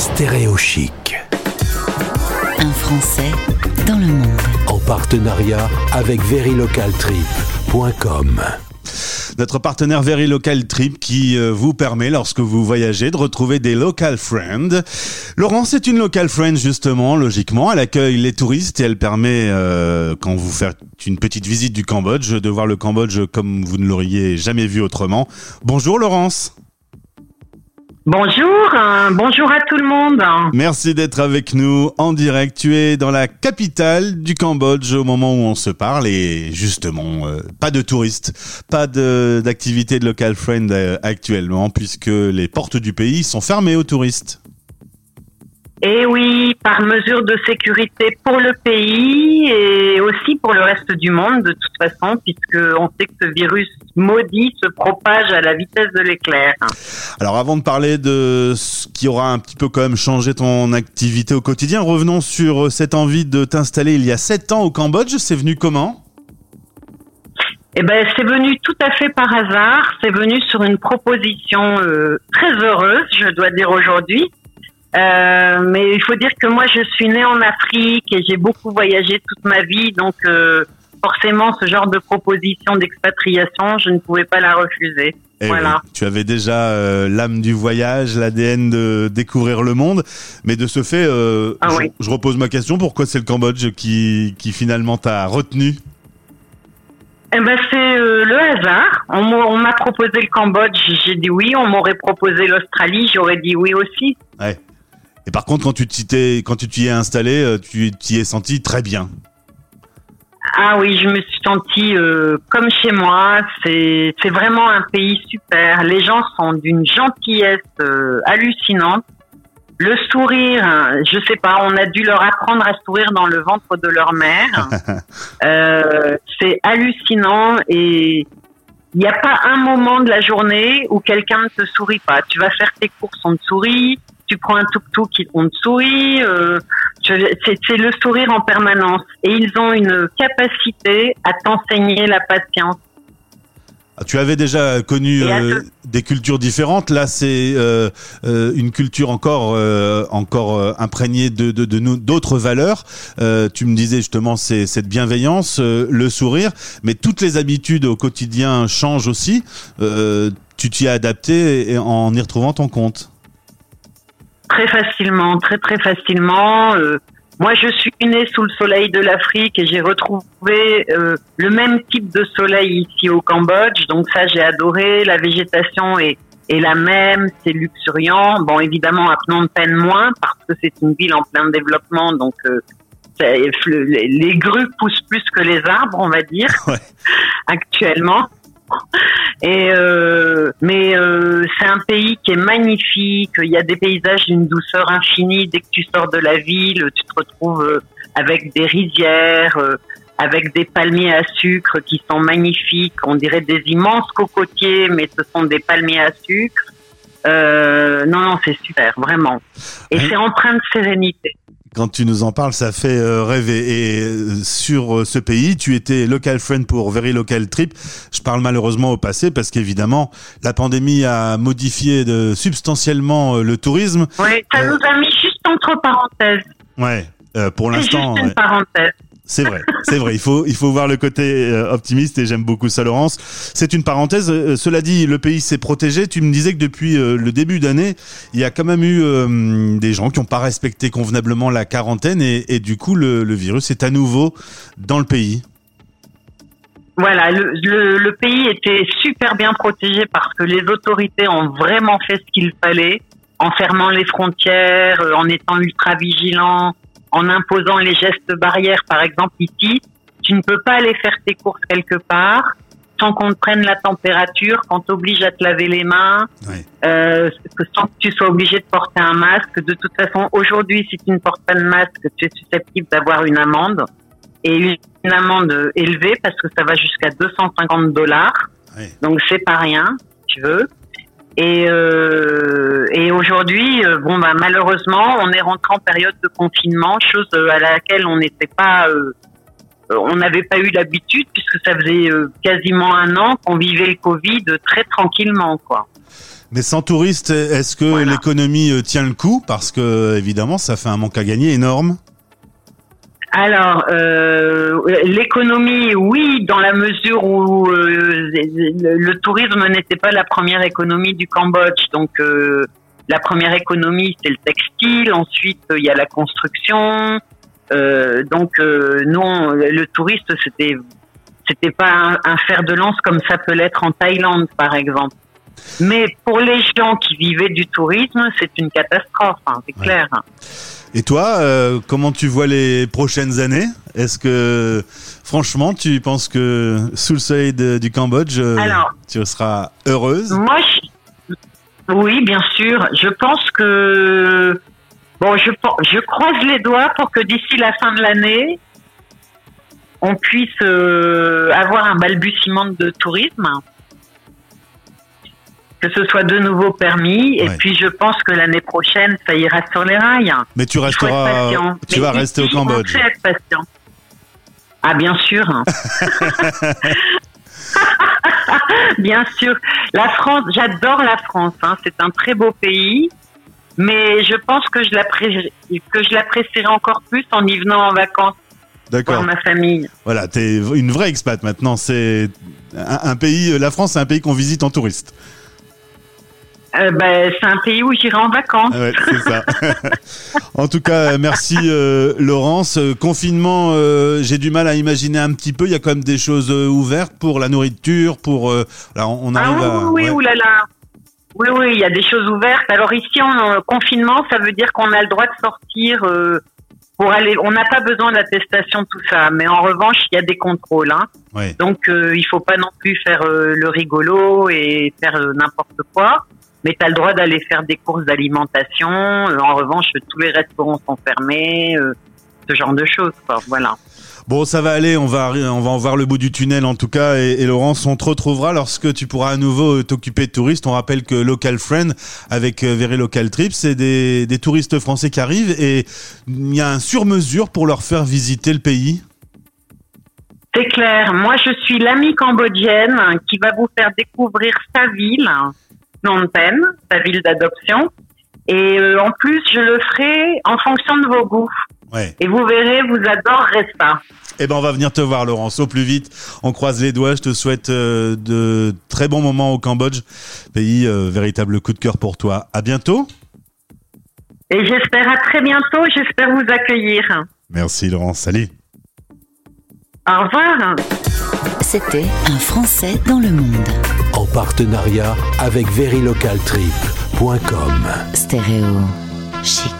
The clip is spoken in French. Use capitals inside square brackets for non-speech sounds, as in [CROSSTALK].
Stéréo Chic. Un Français dans le monde. En partenariat avec verilocaltrip.com. Notre partenaire Very Local Trip qui euh, vous permet, lorsque vous voyagez, de retrouver des local friends. Laurence est une local friend justement, logiquement. Elle accueille les touristes et elle permet, euh, quand vous faites une petite visite du Cambodge, de voir le Cambodge comme vous ne l'auriez jamais vu autrement. Bonjour Laurence. Bonjour, euh, bonjour à tout le monde. Merci d'être avec nous en direct. Tu es dans la capitale du Cambodge au moment où on se parle et justement, euh, pas de touristes, pas d'activité de, local friend euh, actuellement puisque les portes du pays sont fermées aux touristes. Et eh oui, par mesure de sécurité pour le pays et aussi pour le reste du monde de toute façon, puisque on sait que ce virus maudit se propage à la vitesse de l'éclair. Alors avant de parler de ce qui aura un petit peu quand même changé ton activité au quotidien, revenons sur cette envie de t'installer il y a sept ans au Cambodge. C'est venu comment? Eh ben, c'est venu tout à fait par hasard. C'est venu sur une proposition euh, très heureuse, je dois dire aujourd'hui, euh, mais il faut dire que moi, je suis née en Afrique et j'ai beaucoup voyagé toute ma vie, donc euh, forcément, ce genre de proposition d'expatriation, je ne pouvais pas la refuser. Eh voilà. tu avais déjà euh, l'âme du voyage, l'ADN de découvrir le monde, mais de ce fait, ah je, repose ma question pourquoi c'est le Cambodge qui, qui finalement t'a retenu? Eh ben c'est le hasard. On m'a proposé le Cambodge, j'ai dit oui. On m'aurait proposé l'Australie, j'aurais dit oui aussi. Ouais. Et par contre, quand tu t'y quand tu t'y es installé, euh, tu t'y es senti très bien. Ah oui, je me suis sentie euh, comme chez moi. C'est c'est vraiment un pays super. Les gens sont d'une gentillesse euh, hallucinante. Le sourire, je sais pas, on a dû leur apprendre à sourire dans le ventre de leur mère. [LAUGHS] c'est hallucinant et il n'y a pas un moment de la journée où quelqu'un ne te sourit pas. Tu vas faire tes courses, on te sourit tu prends un tuk-tuk, on te sourit. Euh, c'est le sourire en permanence. Et ils ont une capacité à t'enseigner la patience. Ah, tu avais déjà connu euh, des cultures différentes. Là, c'est euh, une culture encore encore imprégnée de de d'autres valeurs. tu me disais justement c'est cette bienveillance, le sourire, mais toutes les habitudes au quotidien changent aussi. tu t'y as adapté en y retrouvant ton compte très facilement, très très facilement. Moi, je suis née sous le soleil de l'Afrique et j'ai retrouvé euh, le même type de soleil ici au Cambodge. Donc ça, j'ai adoré. La végétation est, est la même, c'est luxuriant. Bon, évidemment, à Phnom Penh moins parce que c'est une ville en plein développement, donc euh, les, grues poussent plus que les arbres, on va dire, actuellement. Et euh, mais euh, c'est un pays qui est magnifique. Il y a des paysages d'une douceur infinie. Dès que tu sors de la ville, tu te retrouves euh, avec des rizières, avec des palmiers à sucre qui sont magnifiques. On dirait des immenses cocotiers, mais ce sont des palmiers à sucre. non, non, c'est super, vraiment. Et c'est empreint de sérénité. Quand tu nous en parles, ça fait euh, rêver. Et euh, sur euh, ce pays, tu étais local friend pour Very Local Trip. Je parle malheureusement au passé parce qu'évidemment, la pandémie a modifié de, substantiellement le tourisme. Oui, ça nous a mis juste entre parenthèses. Ouais, pour l'instant. Juste une parenthèse. C'est vrai, c'est vrai. Il faut, il faut voir le côté euh, optimiste et j'aime beaucoup ça, Laurence. C'est une parenthèse. Euh, cela dit, le pays s'est protégé. Tu me disais que depuis euh, le début d'année, il y a quand même eu des gens qui n'ont pas respecté convenablement la quarantaine et, du coup, le, virus est à nouveau dans le pays. Voilà, le, pays était super bien protégé parce que les autorités ont vraiment fait ce qu'il fallait en fermant les frontières, en étant ultra vigilants, en imposant les gestes barrières. Par exemple, ici, tu ne peux pas aller faire tes courses quelque part sans qu'on te prenne la température, qu'on t'oblige à te laver les mains, euh, sans que tu sois obligé de porter un masque. De toute façon, aujourd'hui, si tu ne portes pas de masque, tu es susceptible d'avoir une amende et une amende élevée parce que ça va jusqu'à 250 dollars. Donc c'est pas rien, tu veux. Et, euh, et aujourd'hui, euh, bon, bah, malheureusement, on est rentré en période de confinement, chose euh, à laquelle on n'était pas, euh, on n'avait pas eu l'habitude puisque ça faisait quasiment un an qu'on vivait le Covid très tranquillement, quoi. Mais sans touristes, est-ce que l'économie tient le coup? Parce que évidemment, ça fait un manque à gagner énorme. Alors, euh, l'économie, oui, dans la mesure où euh, le, tourisme n'était pas la première économie du Cambodge. Donc, euh, la première économie, c'est le textile. Ensuite, il y a la construction. Euh, donc, euh, non, le touriste, c'était c'était pas un fer de lance comme ça peut l'être en Thaïlande, par exemple. Mais pour les gens qui vivaient du tourisme, c'est une catastrophe, hein, c'est Ouais. clair. Et toi, euh, comment tu vois les prochaines années? Est-ce que, franchement, tu penses que sous le soleil de- du Cambodge, euh, Alors. tu seras heureuse? Moi, je- oui, bien sûr. Je pense que bon, je je croise les doigts pour que d'ici la fin de l'année, on puisse euh, avoir un balbutiement de tourisme, que ce soit de nouveau permis. Et puis, je pense que l'année prochaine, ça ira sur les rails. Mais tu resteras, patient. tu Mais vas rester au Cambodge. sait être patient. Ah, bien sûr. [LAUGHS] bien sûr. La France, j'adore la France. hein. C'est un très beau pays. Mais je pense que je je l'apprécierai encore plus en y venant en vacances pour D'accord. ma famille. Voilà, t'es une vraie expat maintenant. C'est un, un pays, la France, c'est un pays qu'on visite en touriste. Euh, ben, c'est un pays où j'irai en vacances. Ouais, c'est ça. [LAUGHS] en tout cas, merci euh, Laurence. Euh, Confinement, euh, j'ai du mal à imaginer un petit peu. Il y a quand même des choses euh, ouvertes pour la nourriture, pour. euh, là, on on Ah arrive oui, à. oui, oui, ouais. oulala. Oui, oui, il y a des choses ouvertes. Alors ici, en euh, confinement, ça veut dire qu'on a le droit de sortir euh, pour aller. On n'a pas besoin d'attestation, tout ça. Mais en revanche, il y a des contrôles. Hein. Ouais. Donc, euh, il faut pas non plus faire euh, le rigolo et faire euh, n'importe quoi. Mais tu as le droit d'aller faire des courses d'alimentation. Euh, en revanche, tous les restaurants sont fermés. euh, ce genre de choses, quoi. Voilà. Bon, ça va aller. On va, on va en voir le bout du tunnel en tout cas. Et, et Laurence, on te retrouvera lorsque tu pourras à nouveau euh, t'occuper de touristes. On rappelle que Local Friend avec Very Local Trip, c'est des, des touristes français qui arrivent et il y a un sur-mesure pour leur faire visiter le pays. C'est clair. Moi, je suis l'amie cambodgienne qui va vous faire découvrir sa ville, Phnom Penh, sa ville d'adoption. Et euh, en plus, je le ferai en fonction de vos goûts. Ouais. Et vous verrez, vous adorerez ça. Eh ben, on va venir te voir, Laurence, au plus vite. On croise les doigts. Je te souhaite euh, de très bons moments au Cambodge, pays euh, véritable coup de cœur pour toi. À bientôt. Et j'espère à très bientôt. J'espère vous accueillir. Merci, Laurence. Salut. Au revoir. C'était Un Français dans le monde en partenariat avec verilocaltrip.com chic.